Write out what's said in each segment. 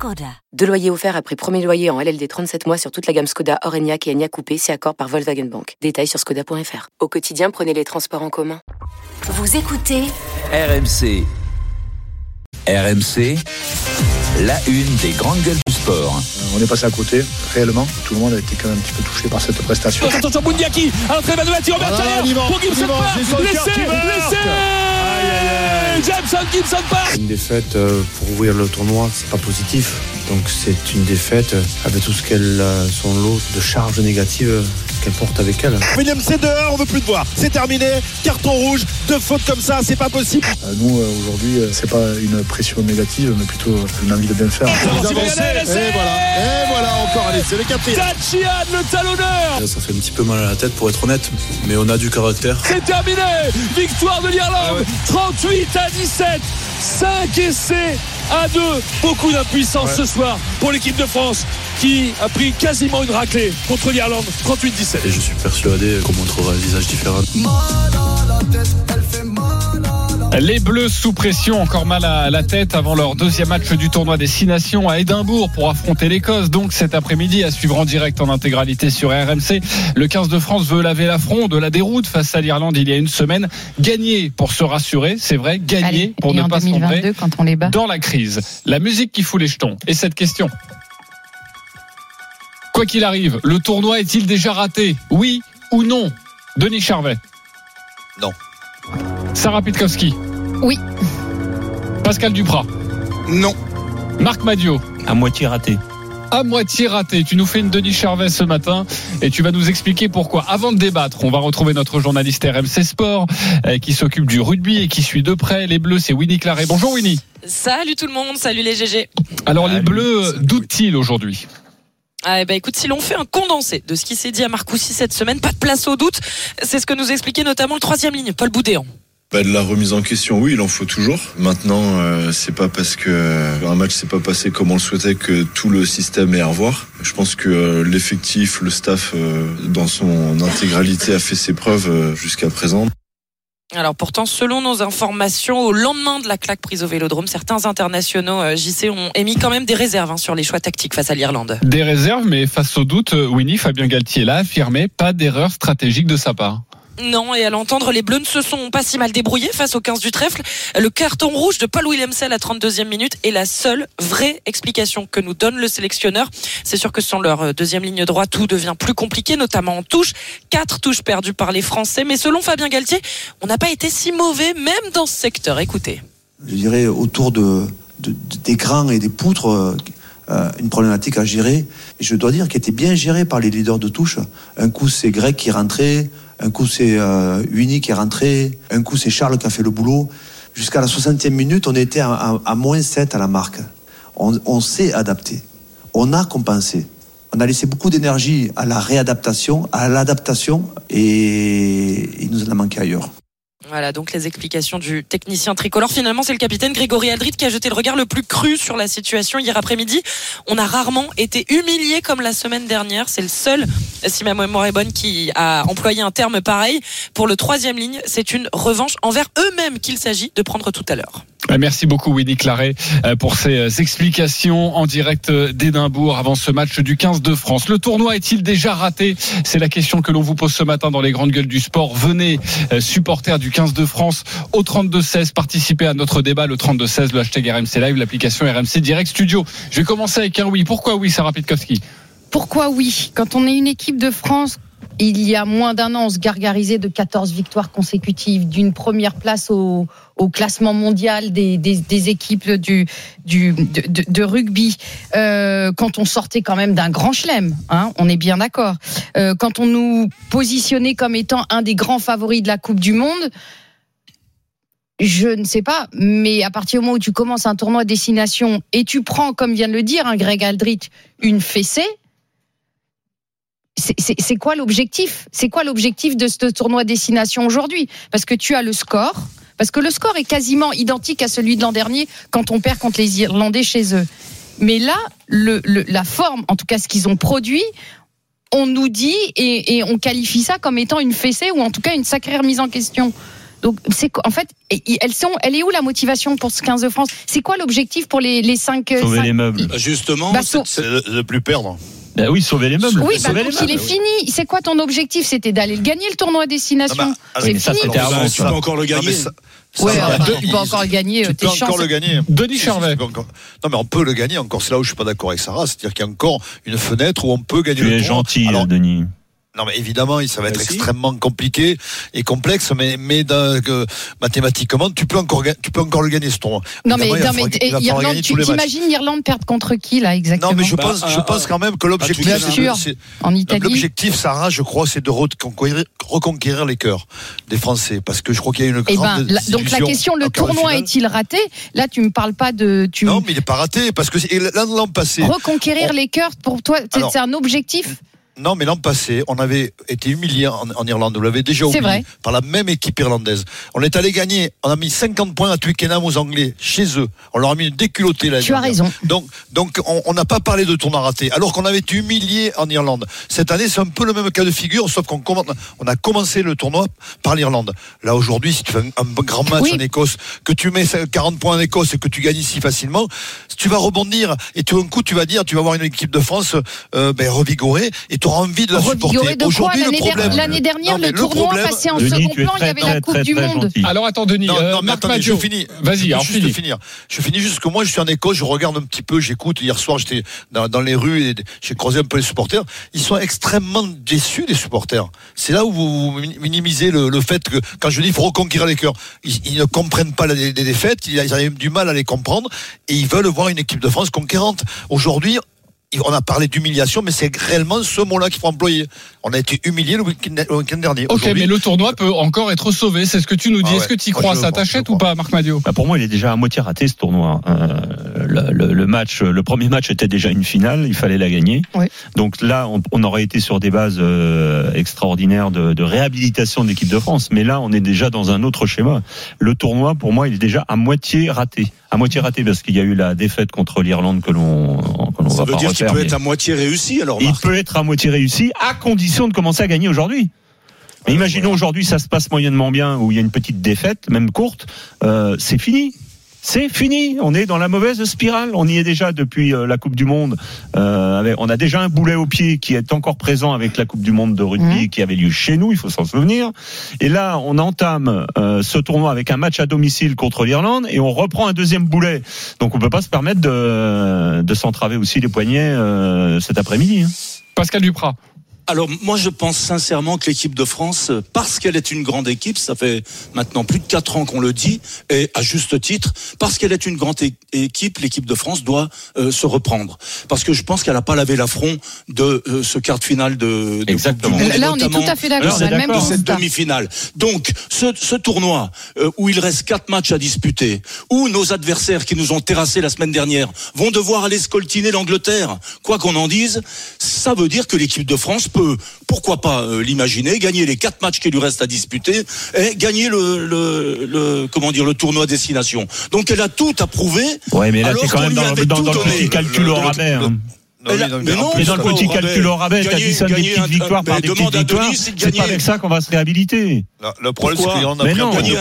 Skoda. Deux loyers offerts après premier loyer en LLD 37 mois sur toute la gamme Skoda, Orenia et Enya Coupé, c'est accord par Volkswagen Bank. Détails sur skoda.fr. Au quotidien, prenez les transports en commun. Vous écoutez RMC. RMC, la une des grandes gueules du sport. On est passé à côté, réellement. Tout le monde a été quand même un petit peu touché par cette prestation. Attention, Boundiaki, à l'entrée de Robert Charrière, pour Gibson Park, laissez, laissez Une défaite euh, pour ouvrir le tournoi, c'est pas positif. Donc c'est une défaite euh, avec tout ce qu'elle, euh, son lot de charges négatives qu'elle porte avec elle. William c'est dehors, on veut plus te voir. C'est terminé, carton rouge, deux fautes comme ça, c'est pas possible. Euh, nous, euh, aujourd'hui, euh, c'est pas une pression négative, mais plutôt une envie de bien faire. Et voilà, Et voilà encore, allez, c'est le quatrième. Tachian, le talonneur Ça fait un petit peu mal à la tête pour être honnête, mais on a du caractère. C'est terminé Victoire de l'Irlande 38 à 17 5 essais à 2 Beaucoup d'impuissance ce soir pour l'équipe de France qui a pris quasiment une raclée contre l'Irlande 38-17. Et je suis persuadé qu'on montrera un visage différent. Les Bleus sous pression, encore mal à la tête avant leur deuxième match du tournoi des Six Nations à Édimbourg pour affronter l'Écosse. Donc cet après-midi à suivre en direct en intégralité sur RMC. Le 15 de France veut laver l'affront de la déroute face à l'Irlande il y a une semaine. Gagner pour se rassurer, c'est vrai, gagner Allez, pour ne pas sombrer 2022, quand on les bat. dans la crise. La musique qui fout les jetons. Et cette question. Quoi qu'il arrive, le tournoi est-il déjà raté? Oui ou non? Denis Charvet Non. Sarah Pitkowski Oui. Pascal Duprat Non. Marc Madio À moitié raté. à moitié raté. Tu nous fais une Denis Charvet ce matin et tu vas nous expliquer pourquoi. Avant de débattre, on va retrouver notre journaliste RMC Sport euh, qui s'occupe du rugby et qui suit de près les Bleus. C'est Winnie Claret. Bonjour Winnie. Salut tout le monde, salut les GG. Alors les Bleus doutent-ils aujourd'hui? Ah, bah écoute, si l'on fait un condensé de ce qui s'est dit à Marcoussis cette semaine, pas de place au doute. C'est ce que nous expliquait notamment le troisième ligne, Paul Boudéan. Bah, de la remise en question, oui, il en faut toujours. Maintenant, euh, c'est pas parce que euh, un match s'est pas passé comme on le souhaitait que tout le système est à revoir. Je pense que euh, l'effectif, le staff, euh, dans son intégralité, a fait ses preuves euh, jusqu'à présent. Alors pourtant, selon nos informations, au lendemain de la claque prise au Vélodrome, certains internationaux euh, JC ont émis quand même des réserves hein, sur les choix tactiques face à l'Irlande. Des réserves, mais face au doute, Winnie, Fabien Galtier l'a affirmé, pas d'erreur stratégique de sa part. Non, et à l'entendre, les Bleus ne se sont pas si mal débrouillés face au 15 du trèfle. Le carton rouge de Paul Williamsel à 32e minute est la seule vraie explication que nous donne le sélectionneur. C'est sûr que sans leur euh, deuxième ligne droite, tout devient plus compliqué, notamment en touche. Quatre touches perdues par les Français, mais selon Fabien Galtier, on n'a pas été si mauvais, même dans ce secteur. Écoutez. je dirais, autour de, de- des crans et des poutres, euh, une problématique à gérer. Et je dois dire qu'elle était bien gérée par les leaders de touche. Un coup, c'est Greg qui est rentré, un coup, c'est euh, Uni qui est rentré, un coup, c'est Charles qui a fait le boulot. Jusqu'à la 60e minute, on était à moins 7 à la marque. On, on s'est adapté. On a compensé. On a laissé beaucoup d'énergie à la réadaptation, à l'adaptation, et il nous en a manqué ailleurs. Voilà donc les explications du technicien tricolore. Finalement, c'est le capitaine Grégory Aldrit qui a jeté le regard le plus cru sur la situation hier après-midi. On a rarement été humilié comme la semaine dernière. C'est le seul, si ma mémoire est bonne, qui a employé un terme pareil. Pour le troisième ligne, c'est une revanche envers eux-mêmes qu'il s'agit de prendre tout à l'heure. Euh, Merci beaucoup Winnie Claret euh, pour ces euh, explications en direct euh, d'Édimbourg avant ce match du 15 de France. Le tournoi est-il déjà raté? C'est la question que l'on vous pose ce matin dans les grandes gueules du sport. Venez, supporters du 15 de France, au 32-16, participer à notre débat, le 32-16, le hashtag RMC Live, l'application RMC Direct Studio. Je vais commencer avec un oui. Pourquoi oui, Sarah Pitkowski? Pourquoi oui? Quand on est une équipe de France, il y a moins d'un an, on se gargarisait de 14 victoires consécutives, d'une première place au, classement mondial des, équipes de, rugby. Euh, quand on sortait quand même d'un grand chelem, hein, on est bien d'accord. Euh, quand on nous positionnait comme étant un des grands favoris de la Coupe du Monde, je ne sais pas, mais à partir du moment où tu commences un tournoi à destination et tu prends, comme vient de le dire, un Greg Aldrit, une fessée, c'est- quoi l'objectif? C'est quoi l'objectif de ce tournoi destination aujourd'hui? Parce que tu as le score, parce que le score est quasiment identique à celui de l'an dernier quand on perd contre les Irlandais chez eux. Mais là, le, le- la forme, en tout cas ce qu'ils ont produit, on nous dit et, et on qualifie ça comme étant une fessée ou en tout cas une sacrée remise en question. Donc c'est en fait, elles sont, elle est où la motivation pour ce 15 de France? C'est quoi l'objectif pour les, les 5 Sauver les meubles. Justement, Bah, c'est sau- c'est de ne plus perdre. Bah oui, sauver les meubles. Oui, bah donc il est fini. C'est quoi ton objectif? C'était d'aller le gagner le tournoi destination. Ah bah, ah c'est fini. c'était Alors, avant, tu peux encore le gagner. ça- ça Ouais, tu peux encore le gagner. Tu peux chances. encore le gagner. Denis Charvet. encore- Non, mais on peut le gagner encore. C'est là où je suis pas d'accord avec Sarah. C'est-à-dire qu'il y a encore une fenêtre où on peut gagner Tu le es tournoi. gentil, Alors, Denis. Non, mais évidemment, ça va être Merci. extrêmement compliqué et complexe, mais, mais dans- que, mathématiquement, tu peux encore, ga- tu peux encore le gagner ce tournoi. Non mais, non, Irlande, tu t'imagines l'Irlande perdre contre qui là exactement Non, mais je Bah, pense, je pense quand même que l'objectif, sûr. c'est- en Italie. l'objectif, Sarah, je crois, c'est de reconquérir, reconquérir les cœurs des Français, parce que je crois qu'il y a une Eh grande ben, la- donc la question, le tournoi est-il raté? Là, tu me parles pas de tu Non, mais il n'est pas raté, parce que l'an passé, reconquérir on- les cœurs pour toi, c'est un objectif? Non, mais l'an passé, on avait été humilié en, en Irlande. Vous l'avez déjà oublié par la même équipe irlandaise. On est allé gagner. On a mis 50 points à Twickenham aux Anglais chez eux. On leur a mis une déculottée là. Tu as raison. Donc, donc, on on n'a pas parlé de tournoi raté, alors qu'on avait été humilié en Irlande. Cette année, c'est un peu le même cas de figure, sauf qu'on on a commencé le tournoi par l'Irlande. Là, aujourd'hui, si tu fais un, un grand match Oui. en Écosse, que tu mets 40 points en Écosse et que tu gagnes si facilement, tu vas rebondir et tout d'un coup, tu vas dire, tu vas voir une équipe de France euh, ben, revigorée et tu envie de la supporter. Aujourd'hui, le L'année der- problème. l'année dernière, le tournoi problème- passé en Denis, second plan, il y avait très, la Coupe très, du très Monde. gentil. Alors attends, Denis. Non, euh, non, mais Marc attendez, Maggio. je finis. Vas-y, juste finis. finir. Je finis juste que moi, je suis en Écosse, je regarde un petit peu, j'écoute. Hier soir, j'étais dans, dans les rues et j'ai croisé un peu les supporters. Ils sont extrêmement déçus, les supporters. C'est là où vous minimisez le, le fait que, quand je dis il faut reconquérir les cœurs, ils, ils ne comprennent pas les, les défaites, ils, ils ont du mal à les comprendre et ils veulent voir une équipe de France conquérante. Aujourd'hui, on a parlé d'humiliation, mais c'est réellement ce mot-là qu'il faut employer. On a été humilié le week-end dernier. Ok, mais le tournoi peut encore être sauvé. C'est ce que tu nous dis. Ah Est-ce que tu y crois je Ça t'achète ou pas, Marc Madio Bah, pour moi, il est déjà à moitié raté ce tournoi. Euh, le, le- le match, le premier match était déjà une finale, il fallait la gagner. Donc là, on, on aurait été sur des bases euh, extraordinaires de, de réhabilitation de l'équipe de France. Mais là, on est déjà dans un autre schéma. Le tournoi, pour moi, il est déjà à moitié raté. À moitié raté parce qu'il y a eu la défaite contre l'Irlande que l'on Ça veut dire qu'il peut mais être à moitié réussi alors Il peut être à moitié réussi à condition de commencer à gagner aujourd'hui. Mais imaginons aujourd'hui ça se passe moyennement bien où il y a une petite défaite, même courte, euh, c'est fini. C'est fini. On est dans la mauvaise spirale. On y est déjà depuis euh, la Coupe du Monde. Euh, avec- on a déjà un boulet au pied qui est encore présent avec la Coupe du Monde de rugby qui avait lieu chez nous. Il faut s'en souvenir. Et là, on entame euh, ce tournoi avec un match à domicile contre l'Irlande et on reprend un deuxième boulet. Donc on peut pas se permettre de, de s'entraver aussi les poignets euh, cet après-midi. hein. Pascal Duprat. Alors moi je pense sincèrement que l'équipe de France, euh, parce qu'elle est une grande équipe, ça fait maintenant plus de quatre ans qu'on le dit, et à juste titre, parce qu'elle est une grande équipe, l'équipe de France doit euh, se reprendre. Parce que je pense qu'elle n'a pas lavé l'affront de euh, ce quart de finale de, de Exactement. Coupe du Monde, et Là, on est tout à fait d'accord. de même de cette demi-finale. Donc ce, ce tournoi euh, où il reste quatre matchs à disputer, où nos adversaires qui nous ont terrassés la semaine dernière vont devoir aller scoltiner l'Angleterre, quoi qu'on en dise, ça veut dire que l'équipe de France peut, pourquoi pas euh, l'imaginer, gagner les quatre matchs qui lui restent à disputer et gagner le, le, le- comment dire le tournoi destination. Donc elle a tout à prouver. Ouais, mais là, t'es quand qu'on même dans, dans, tout dans le petit calcul Le- au rabais. hein. Là- mais non, Et dans le petit calcul au rabais, Gagner- t'additionnes des gagner petites un- victoires par mais des petites victoires. C'est pas avec ça qu'on va se réhabiliter. Non, le problème, c'est l'Irlande a Mais pris un non, c'est bonus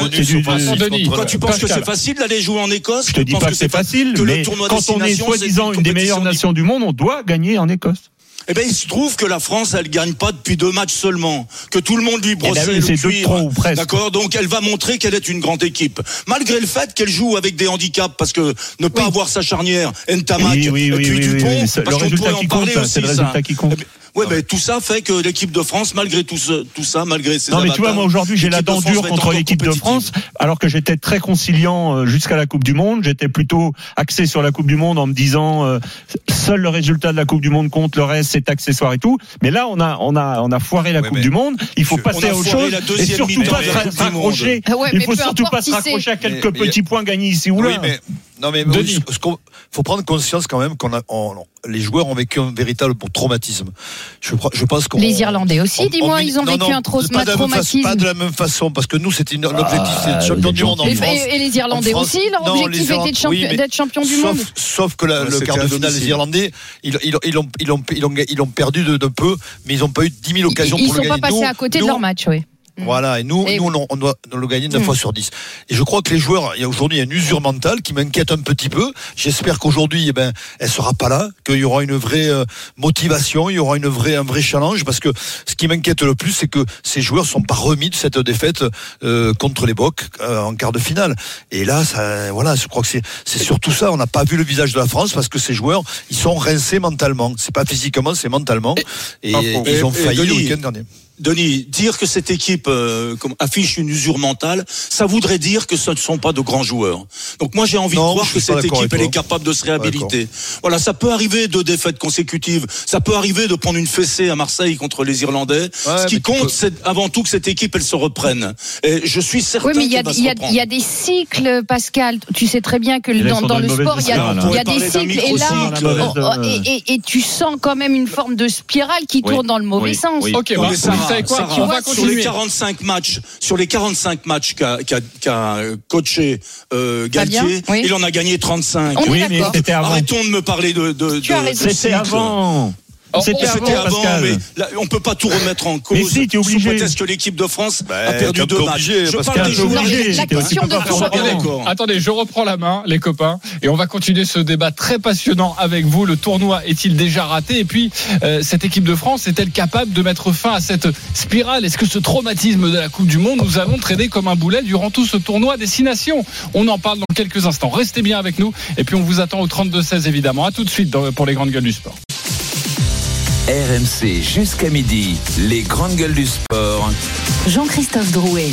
la- tu penses que c'est facile d'aller jouer en Écosse Je te Tu dis penses pas que c'est facile, mais quand on est soi-disant une des meilleures nations du monde, on doit gagner en Écosse. Eh ben, il se trouve que la France, elle gagne pas depuis deux matchs seulement, que tout le monde lui brossait Eh ben oui, le cuir. trop, ou presque. D'accord, donc elle va montrer qu'elle est une grande équipe, malgré le fait qu'elle joue avec des handicaps, parce que ne pas avoir sa charnière, Ntamak, Oui, oui, et oui, puis oui, Dupont, oui, oui, c'est parce qu'on pourrait en compte, parler aussi, ça. Ouais, ben, tout ça fait que l'équipe de France, malgré tout, ce- tout ça, malgré ses Non mais tu vois moi aujourd'hui j'ai la dent dure contre l'équipe de. France alors que j'étais très conciliant euh, jusqu'à la Coupe du Monde. J'étais plutôt axé sur la Coupe du Monde en me disant euh, seul le résultat de la Coupe du Monde compte le reste c'est accessoire et tout. Mais là on a on a on a foiré la Ouais, Coupe mais du Monde. Il faut passer à autre chose et deuxième surtout pas se raccrocher. Ah ouais, il mais faut surtout pas se raccrocher à quelques Mais petits points gagnés ici ou là. Oui, mais Non mais Denis. ce- faut prendre conscience quand même qu'on a, on- les joueurs ont vécu un véritable traumatisme. Je, pense qu'on. Les Irlandais aussi, on- dis-moi, on- ils ont non, vécu non, un pas de la même façon- traumatisme. Pas de la même façon, parce que nous, c'était une- l'objectif, c'est Ah, de champion du monde en Et, France. et- et les Irlandais France, aussi, leur non, objectif les était oui, d'être champion du sauf, monde. Sauf que la- Ouais, le quart de finale, les Irlandais, ils, ils, ils, ont, ils, ont, ils, ont, ils, ont, ils perdu de, de peu, mais ils n'ont pas eu 10 000 occasions Ils pour sont le pas gagner. passés Nous- à côté de leur match, oui. Voilà, et nous, Et nous oui. on, on doit le gagner 9 Mm. fois sur 10. Et je crois que les joueurs, il y a aujourd'hui il y a une usure mentale qui m'inquiète un petit peu. J'espère qu'aujourd'hui, eh ben, elle sera pas là, qu'il y aura une vraie euh, motivation, il y aura une vraie, un vrai challenge, parce que ce qui m'inquiète le plus, c'est que ces joueurs sont pas remis de cette défaite euh, contre les Bocs euh, en quart de finale. Et là, ça, voilà, je crois que c'est, c'est surtout ça. On n'a pas vu le visage de la France parce que ces joueurs, ils sont rincés mentalement. C'est pas physiquement, c'est mentalement. Et, ils ont Et- et failli le week-end dernier. Denis, dire que cette équipe euh, affiche une usure mentale, ça voudrait dire que ce ne sont pas de grands joueurs. Donc moi j'ai envie Non, de croire que cette équipe elle est capable de se réhabiliter. Voilà, ça peut arriver de défaites consécutives, ça peut arriver de prendre une fessée à Marseille contre les Irlandais. Ce qui compte, peux- c'est avant tout que cette équipe elle se reprenne. Et je suis certain Oui, mais il y, a, y des cycles, Pascal. Tu sais très bien que dans, le sport, il y a, spirale, il y a des cycles. Et là, microcycle. oh, oh, Euh, et, et- et tu sens quand même une forme de spirale qui Oui. tourne dans le mauvais Oui. sens. Oui. Bah, savez quoi Sarah, On va sur les continuer. 45 matchs, sur les 45 matchs qu'a qu'a- qu'a coaché euh, Galtier, oui. il en a gagné 35. On est Oui, mais d'accord. c'était avant. Arrêtons de me parler de. de, de- C'était avant. Oh, C'était avant, C'était avant, Pascal. mais là, on peut pas tout remettre en cause. Mais si, t'es obligé. Sous prétexte que l'équipe de France a t'es perdu deux matchs. obligé, Je Pascal. parle des joueurs. obligé. Tu de Attendez, d'accord. attendez, je reprends la main, les copains, et on va continuer ce débat très passionnant avec vous. Le tournoi est-il déjà raté? Et puis, euh, cette équipe de France est-elle capable de mettre fin à cette spirale? Est-ce que ce traumatisme de la Coupe du Monde nous allons traîner comme un boulet durant tout ce tournoi Destination? On en parle dans quelques instants. Restez bien avec nous, et puis on vous attend au 32-16 évidemment. À tout de suite dans- pour les grandes gueules du sport. RMC jusqu'à midi, les grandes gueules du sport. Jean-Christophe Drouet.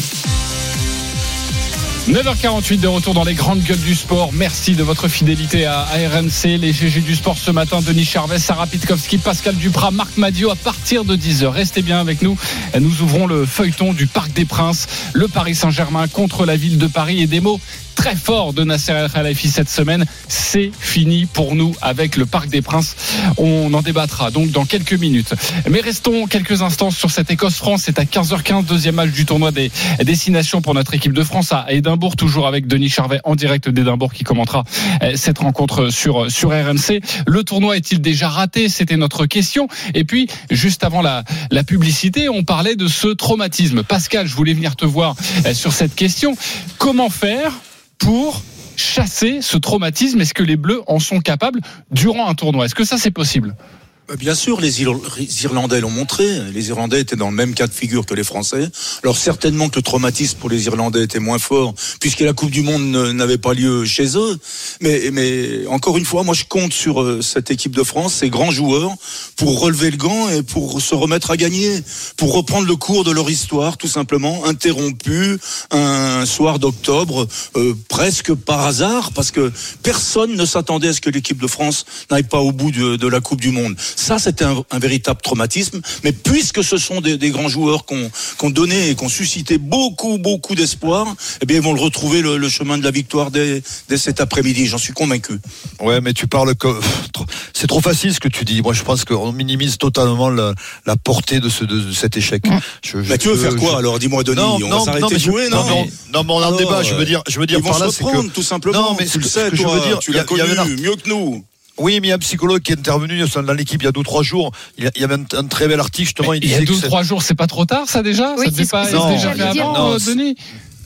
9h48 de retour dans les grandes gueules du sport. Merci de votre fidélité à RMC. Les GG du sport ce matin, Denis Charvet, Sarah Pitkowski, Pascal Duprat, Marc Madio à partir de 10h. Restez bien avec nous. Nous ouvrons le feuilleton du Parc des Princes, le Paris Saint-Germain contre la ville de Paris et des mots très forts de Nasser El Khelaïfi cette semaine. C'est fini pour nous avec le Parc des Princes. On en débattra donc dans quelques minutes. Mais restons quelques instants sur cette Écosse-France. C'est à 15h15, deuxième match du tournoi des destinations pour notre équipe de France à Édimbourg, toujours avec Denis Charvet en direct d'Édimbourg qui commentera euh, cette rencontre sur, sur RMC. Le tournoi est-il déjà raté? C'était notre question. Et puis, juste avant la, la publicité, on parlait de ce traumatisme. Pascal, je voulais venir te voir euh, sur cette question. Comment faire pour chasser ce traumatisme? Est-ce que les Bleus en sont capables durant un tournoi? Est-ce que ça c'est possible? Bien sûr, les Ir- les Irlandais l'ont montré. Les Irlandais étaient dans le même cas de figure que les Français. Alors certainement que le traumatisme pour les Irlandais était moins fort, puisque la Coupe du Monde n'avait pas lieu chez eux. Mais, mais encore une fois, moi je compte sur euh, cette équipe de France, ces grands joueurs, pour relever le gant et pour se remettre à gagner, pour reprendre le cours de leur histoire, tout simplement, interrompu un soir d'octobre, euh, presque par hasard, parce que personne ne s'attendait à ce que l'équipe de France n'aille pas au bout de la Coupe du Monde. Ça, c'était un, un véritable traumatisme. Mais puisque ce sont des, des grands joueurs qu'on qu'on donné et qu'on suscité beaucoup, beaucoup d'espoir, eh bien, ils vont le retrouver le, le chemin de la victoire dès, dès cet après-midi. J'en suis convaincu. Ouais, mais tu parles que c'est trop facile ce que tu dis. Moi, je pense qu'on minimise totalement la, la portée de, ce, de, de cet échec. Je, je- Mais tu veux je- faire quoi je- alors Dis-moi, Denis. Non, on va non, s'arrêter non, mais de jouer, non non, mais on en Alors, débat. Je veux dire, je veux dire ils vont par là, c'est reprendre, que tout simplement. Non, mais tu le sais, toi, veux dire, tu a- l'as connu un- mieux que nous. Oui, mais il y a un psychologue qui est intervenu dans l'équipe il y a deux trois jours. Il y avait un, un très bel article justement. il Il y a deux ou trois jours, c'est pas trop tard ça déjà? Oui, Ça devait pas déjà fait avant, Non, euh, c'est- Denis?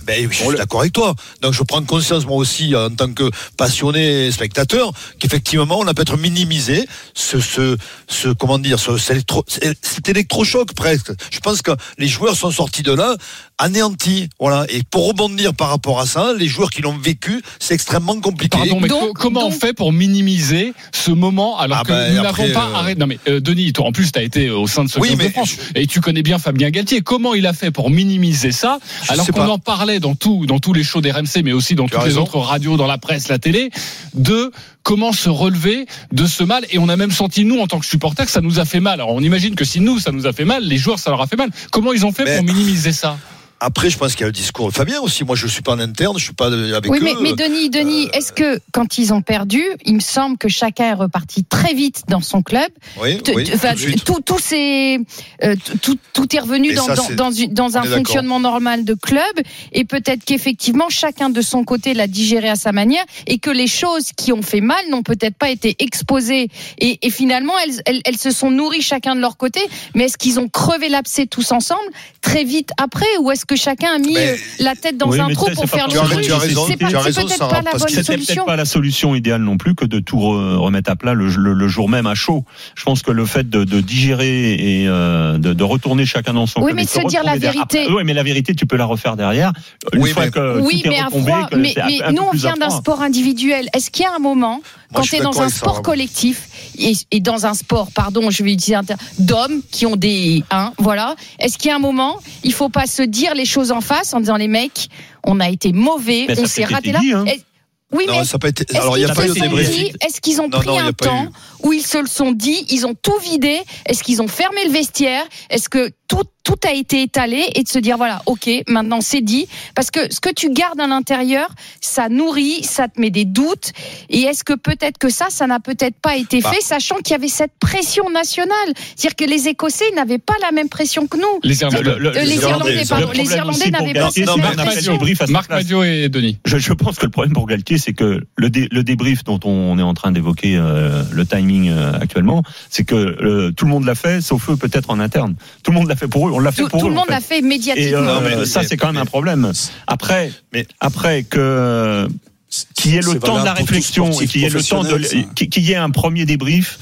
Ben, oui, je suis d'accord avec toi. Donc je prends conscience moi aussi en tant que passionné et spectateur qu'effectivement on a peut-être minimisé ce, ce, ce comment dire, ce, cet, électro- cet électrochoc presque. Je pense que les joueurs sont sortis de là anéantis. Voilà. Et pour rebondir par rapport à ça, les joueurs qui l'ont vécu, c'est extrêmement compliqué. Pardon, mais Donc- co- comment on fait pour minimiser ce moment alors Ah que ben, nous n'avons pas euh, arrêté Non mais euh, Denis, toi en plus tu as été au sein de ce Oui, club de France et tu connais bien Fabien Galtier. Comment il a fait pour minimiser ça Je alors qu'on en parlait dans tout dans tous les shows d'RMC mais aussi dans Tu toutes les autres radios, dans la presse, la télé, de comment se relever de ce mal et on a même senti nous en tant que supporters que ça nous a fait mal. Alors on imagine que si nous ça nous a fait mal, les joueurs ça leur a fait mal. Comment ils ont fait Mais- pour minimiser ça? Après, je pense qu'il y a le discours de Fabien aussi. Moi, je suis pas en interne, je suis pas avec Oui, eux. mais, mais Denis, Denis, est-ce que quand ils ont perdu, il me semble que chacun est reparti très vite dans son club. Oui, oui, enfin, tout tout, tout, s'est- euh, tout, tout est revenu dans, ça, dans, un fonctionnement normal de club. Et peut-être qu'effectivement, chacun de son côté l'a digéré à sa manière et que les choses qui ont fait mal n'ont peut-être pas été exposées. Et, et finalement, elles, elles, elles se sont nourries chacun de leur côté. Mais est-ce qu'ils ont crevé l'abcès tous ensemble très vite après ou est-ce que chacun a mis Mais- euh, la tête dans Oui, un trou pour faire le tu as- truc tu as raison, C'est peut-être pas la bonne solution. peut-être pas la solution idéale non plus que de tout re- remettre à plat le, le- le jour même à chaud. Je pense que le fait de, de digérer et euh, de, de retourner chacun dans son Oui, mais de se dire la vérité. Oui, mais la vérité, tu peux la refaire derrière. Une Oui, fois mais- que Oui, tout est mais à retombé, froid. que Mais, mais nous, on vient d'un sport individuel. Est-ce qu'il y a un moment, quand tu es dans un sport collectif et, et dans un sport, pardon, je vais utiliser un terme, d'hommes qui ont des. Hein, voilà. Est-ce qu'il y a un moment, il faut pas se dire les choses en face en disant les mecs, on a été mauvais, Mais on s'est raté là. dit, hein. Oui, Non, mais ça été. est-ce Alors, il a pas eu Est-ce qu'ils ont Non, pris non, un temps eu. où ils se le sont dit, ils ont tout vidé? Est-ce qu'ils ont fermé le vestiaire? Est-ce que tout, tout a été étalé et de se dire voilà, ok, maintenant c'est dit Parce que ce que tu gardes à l'intérieur, ça nourrit, ça te met des doutes. Et est-ce que peut-être que ça, ça n'a peut-être pas été Bah. fait, sachant qu'il y avait cette pression nationale C'est-à-dire que les Écossais n'avaient pas la même pression que nous. Les Irlandais. Le- le- Euh, les le- Irlandais, pardon, les Irlandais n'avaient pas cette pression. le débrief à sa Marc. Madio et Denis. Je, je pense que le problème pour Galtier, c'est que le, dé- le débrief dont on est en train d'évoquer euh, le timing euh, actuellement, c'est que euh, tout le monde l'a fait, sauf eux peut-être en interne. Tout le monde l'a fait pour eux, on l'a fait Tout, pour tout eux. le en monde fait. l'a fait Et médiatiquement. euh, Non, mais- ça, mais- c'est quand même un problème. Après, Mais- après que qu'il y ait le temps de la tout réflexion et y ait le temps de y ait un premier débrief.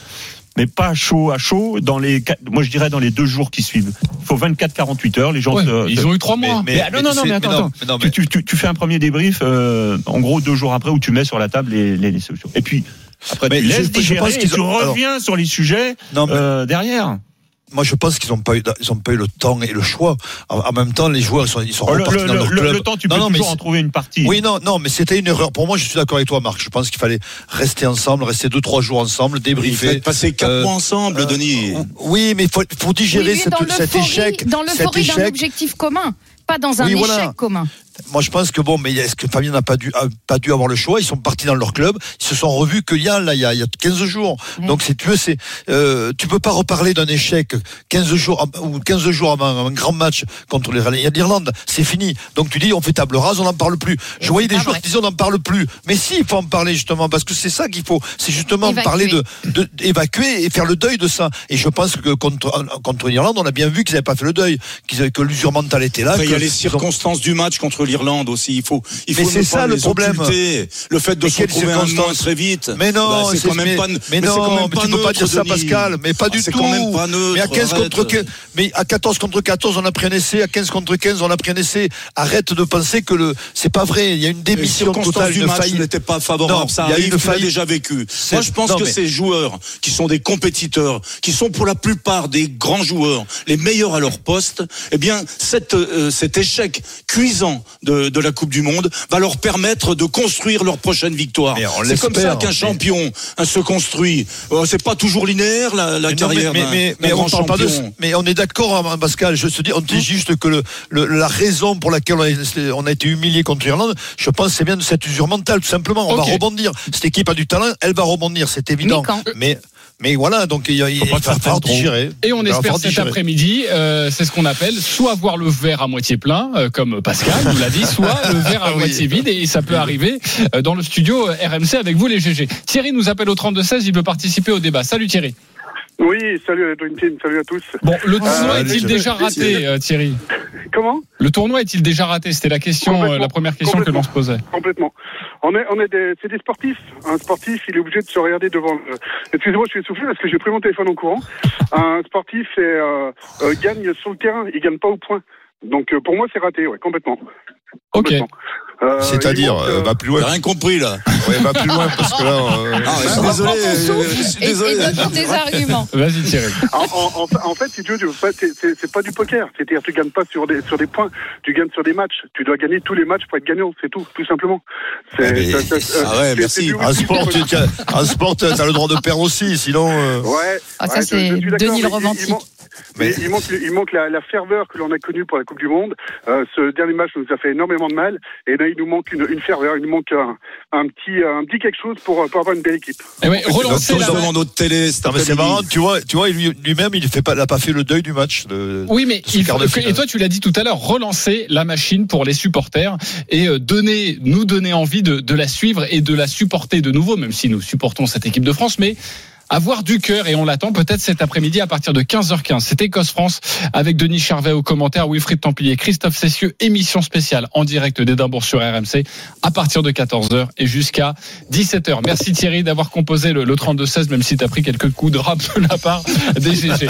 Mais pas chaud à chaud dans les, moi je dirais dans les deux jours qui suivent. Il faut 24-48 heures. Les gens Ouais, se- ils ont eu trois mois. mais, ah, non, non, non, mais attends, mais non, Tu, tu- tu fais un premier débrief, euh, en gros deux jours après, où tu mets sur la table les, les, les solutions. Et puis après, Mais tu je- laisses je digérer pense et tu alors- reviens sur les sujets Non, mais- euh, derrière. Moi, je pense qu'ils n'ont pas eu, ils ont pas eu le temps et le choix. En, en même temps, les joueurs, ils sont, ils sont Oh, le, repartis le- dans leur le- club. le temps, tu Non, peux non, mais toujours en c'est- trouver une partie. Oui, non, non, mais c'était une erreur. Pour moi, je suis d'accord avec toi, Marc. Je pense qu'il fallait rester ensemble, rester deux, trois jours ensemble, Il débriefer. fait passer quatre Euh, mois ensemble, euh, Denis. Oui, mais il faut, faut digérer Oui, cette- dans cet échec. Dans cet l'euphorie d'un échec. objectif commun, pas dans un Oui, échec voilà. commun. Moi, je pense que bon, mais est-ce que Fabien n'a pas dû, a pas dû avoir le choix? Ils sont partis dans leur club. Ils se sont revus qu'il y a là, il y a, il y a 15 jours. Ouais. Donc, si tu veux, c'est, euh, tu peux pas reparler d'un échec 15 jours ou 15 jours avant un grand match contre les- l'Irlande. C'est fini. Donc, tu dis, on fait table rase, on n'en parle plus. Je voyais des joueurs qui disaient, on n'en parle plus. Mais si, il faut en parler justement parce que c'est ça qu'il faut. C'est justement Évacuer. parler de, de- évacuer et faire le deuil de ça. Et je pense que contre contre l'Irlande, on a bien vu qu'ils n'avaient pas fait le deuil, qu'ils avaient- que l'usure mentale était là. Après, il y a les circonstances du match contre l'Irlande aussi. Il faut, il faut Mais c'est ça, le problème. occulter. Le fait de Mais se retrouver un moins très vite. Mais non, bah, c'est quand même pas. mais non, tu peux pas dire ça, Pascal. Mais pas Ah, du tout. mais à 15 contre arrête. 15, mais à 14 contre 14, on a pris un essai. À 15 contre 15, on a pris un essai. Arrête de penser que le, c'est pas vrai. Il y a une démission totale, du match n'étaient pas favorables. Non, ça il y a arrive, tu déjà vécu. Moi, je pense que ces joueurs qui sont des compétiteurs, qui sont pour la plupart des grands joueurs, les meilleurs à leur poste, eh bien, cette, euh, cet échec cuisant de, de la Coupe du Monde va leur permettre de construire leur prochaine victoire. C'est comme ça qu'un champion hein, se construit. Euh, c'est pas toujours linéaire la, la Mais carrière mais, on grand parle pas de, champion. mais on est d'accord, hein, Pascal. Je te dis, on te dit juste que le, le- la raison pour laquelle on a, on a été humilié contre l'Irlande, je pense, c'est bien de cette usure mentale, tout simplement. On va rebondir. Cette équipe a du talent, elle va rebondir, c'est évident. Mais quand Mais, voilà, donc il, y a- il va falloir digérer. Et on espère cet après-midi, euh, c'est ce qu'on appelle soit voir le verre à moitié plein, euh, comme Pascal nous l'a dit, soit le verre à oui. moitié vide. Et ça peut arriver euh, dans le studio euh, RMC avec vous les GG. Thierry nous appelle au 32-16, il veut participer au débat. Salut Thierry. Oui, salut à la Dream Team, salut à tous. Bon, le tournoi Euh, est-il je- déjà raté, euh, Thierry? Comment? Le tournoi est-il déjà raté? C'était la question, euh, la première question que l'on se posait. Complètement. On est, on est des, c'est des sportifs. Un sportif, il est obligé de se regarder devant. Le... Excusez-moi, je suis essoufflé parce que j'ai pris mon téléphone en courant. Un sportif est, euh, euh, gagne sur le terrain, il gagne pas au point. Donc euh, pour moi, c'est raté, ouais, complètement. Ok. Complètement. Euh, C'est-à-dire, euh, euh, va plus J'ai loin. rien compris là. Ouais, va plus loin parce que là. euh, je suis Prends désolé. euh, je suis et, désolé. et donne tes arguments. Vas-y Thierry. En, en, en- en fait, si tu veux, tu veux pas- c'est- c'est c'est pas du poker. C'est-à-dire, tu gagnes pas sur des sur des points, tu gagnes sur des matchs. Tu dois gagner tous les matchs pour être gagnant, c'est tout, tout simplement. C'est- Ah, mais- ça- ça- Ah ouais, c'est- merci. whisky, sport, tu as, en sport, t'as le droit de perdre aussi, sinon. euh, Ouais. Ah, ça, ouais, je- c'est je suis d'accord, Denis le romantique. Mais il manque, il manque la, la ferveur que l'on a connue pour la Coupe du Monde. Euh, ce dernier match nous a fait énormément de mal. Et là, il nous manque une, une ferveur, il nous manque un, un petit, un petit quelque chose pour, pour avoir une belle équipe. Eh ouais, relancer la- notre télé c'est marrant, tu vois, tu vois, lui- lui-même, il fait pas, fait le deuil du match. de- Oui, mais il quart faut, et toi tu l'as dit tout à l'heure, relancer la machine pour les supporters et euh, donner, nous donner envie de, de la suivre et de la supporter de nouveau, même si nous supportons cette équipe de France, mais avoir du cœur et on l'attend peut-être cet après-midi à partir de 15h15. C'est Écosse-France avec Denis Charvet au commentaire, Wilfried Templier, Christophe Cessieux, émission spéciale en direct d'Édimbourg sur RMC à partir de 14h et jusqu'à 17h. Merci Thierry d'avoir composé le, le 32-16, même si tu as pris quelques coups de rap de la part des GG.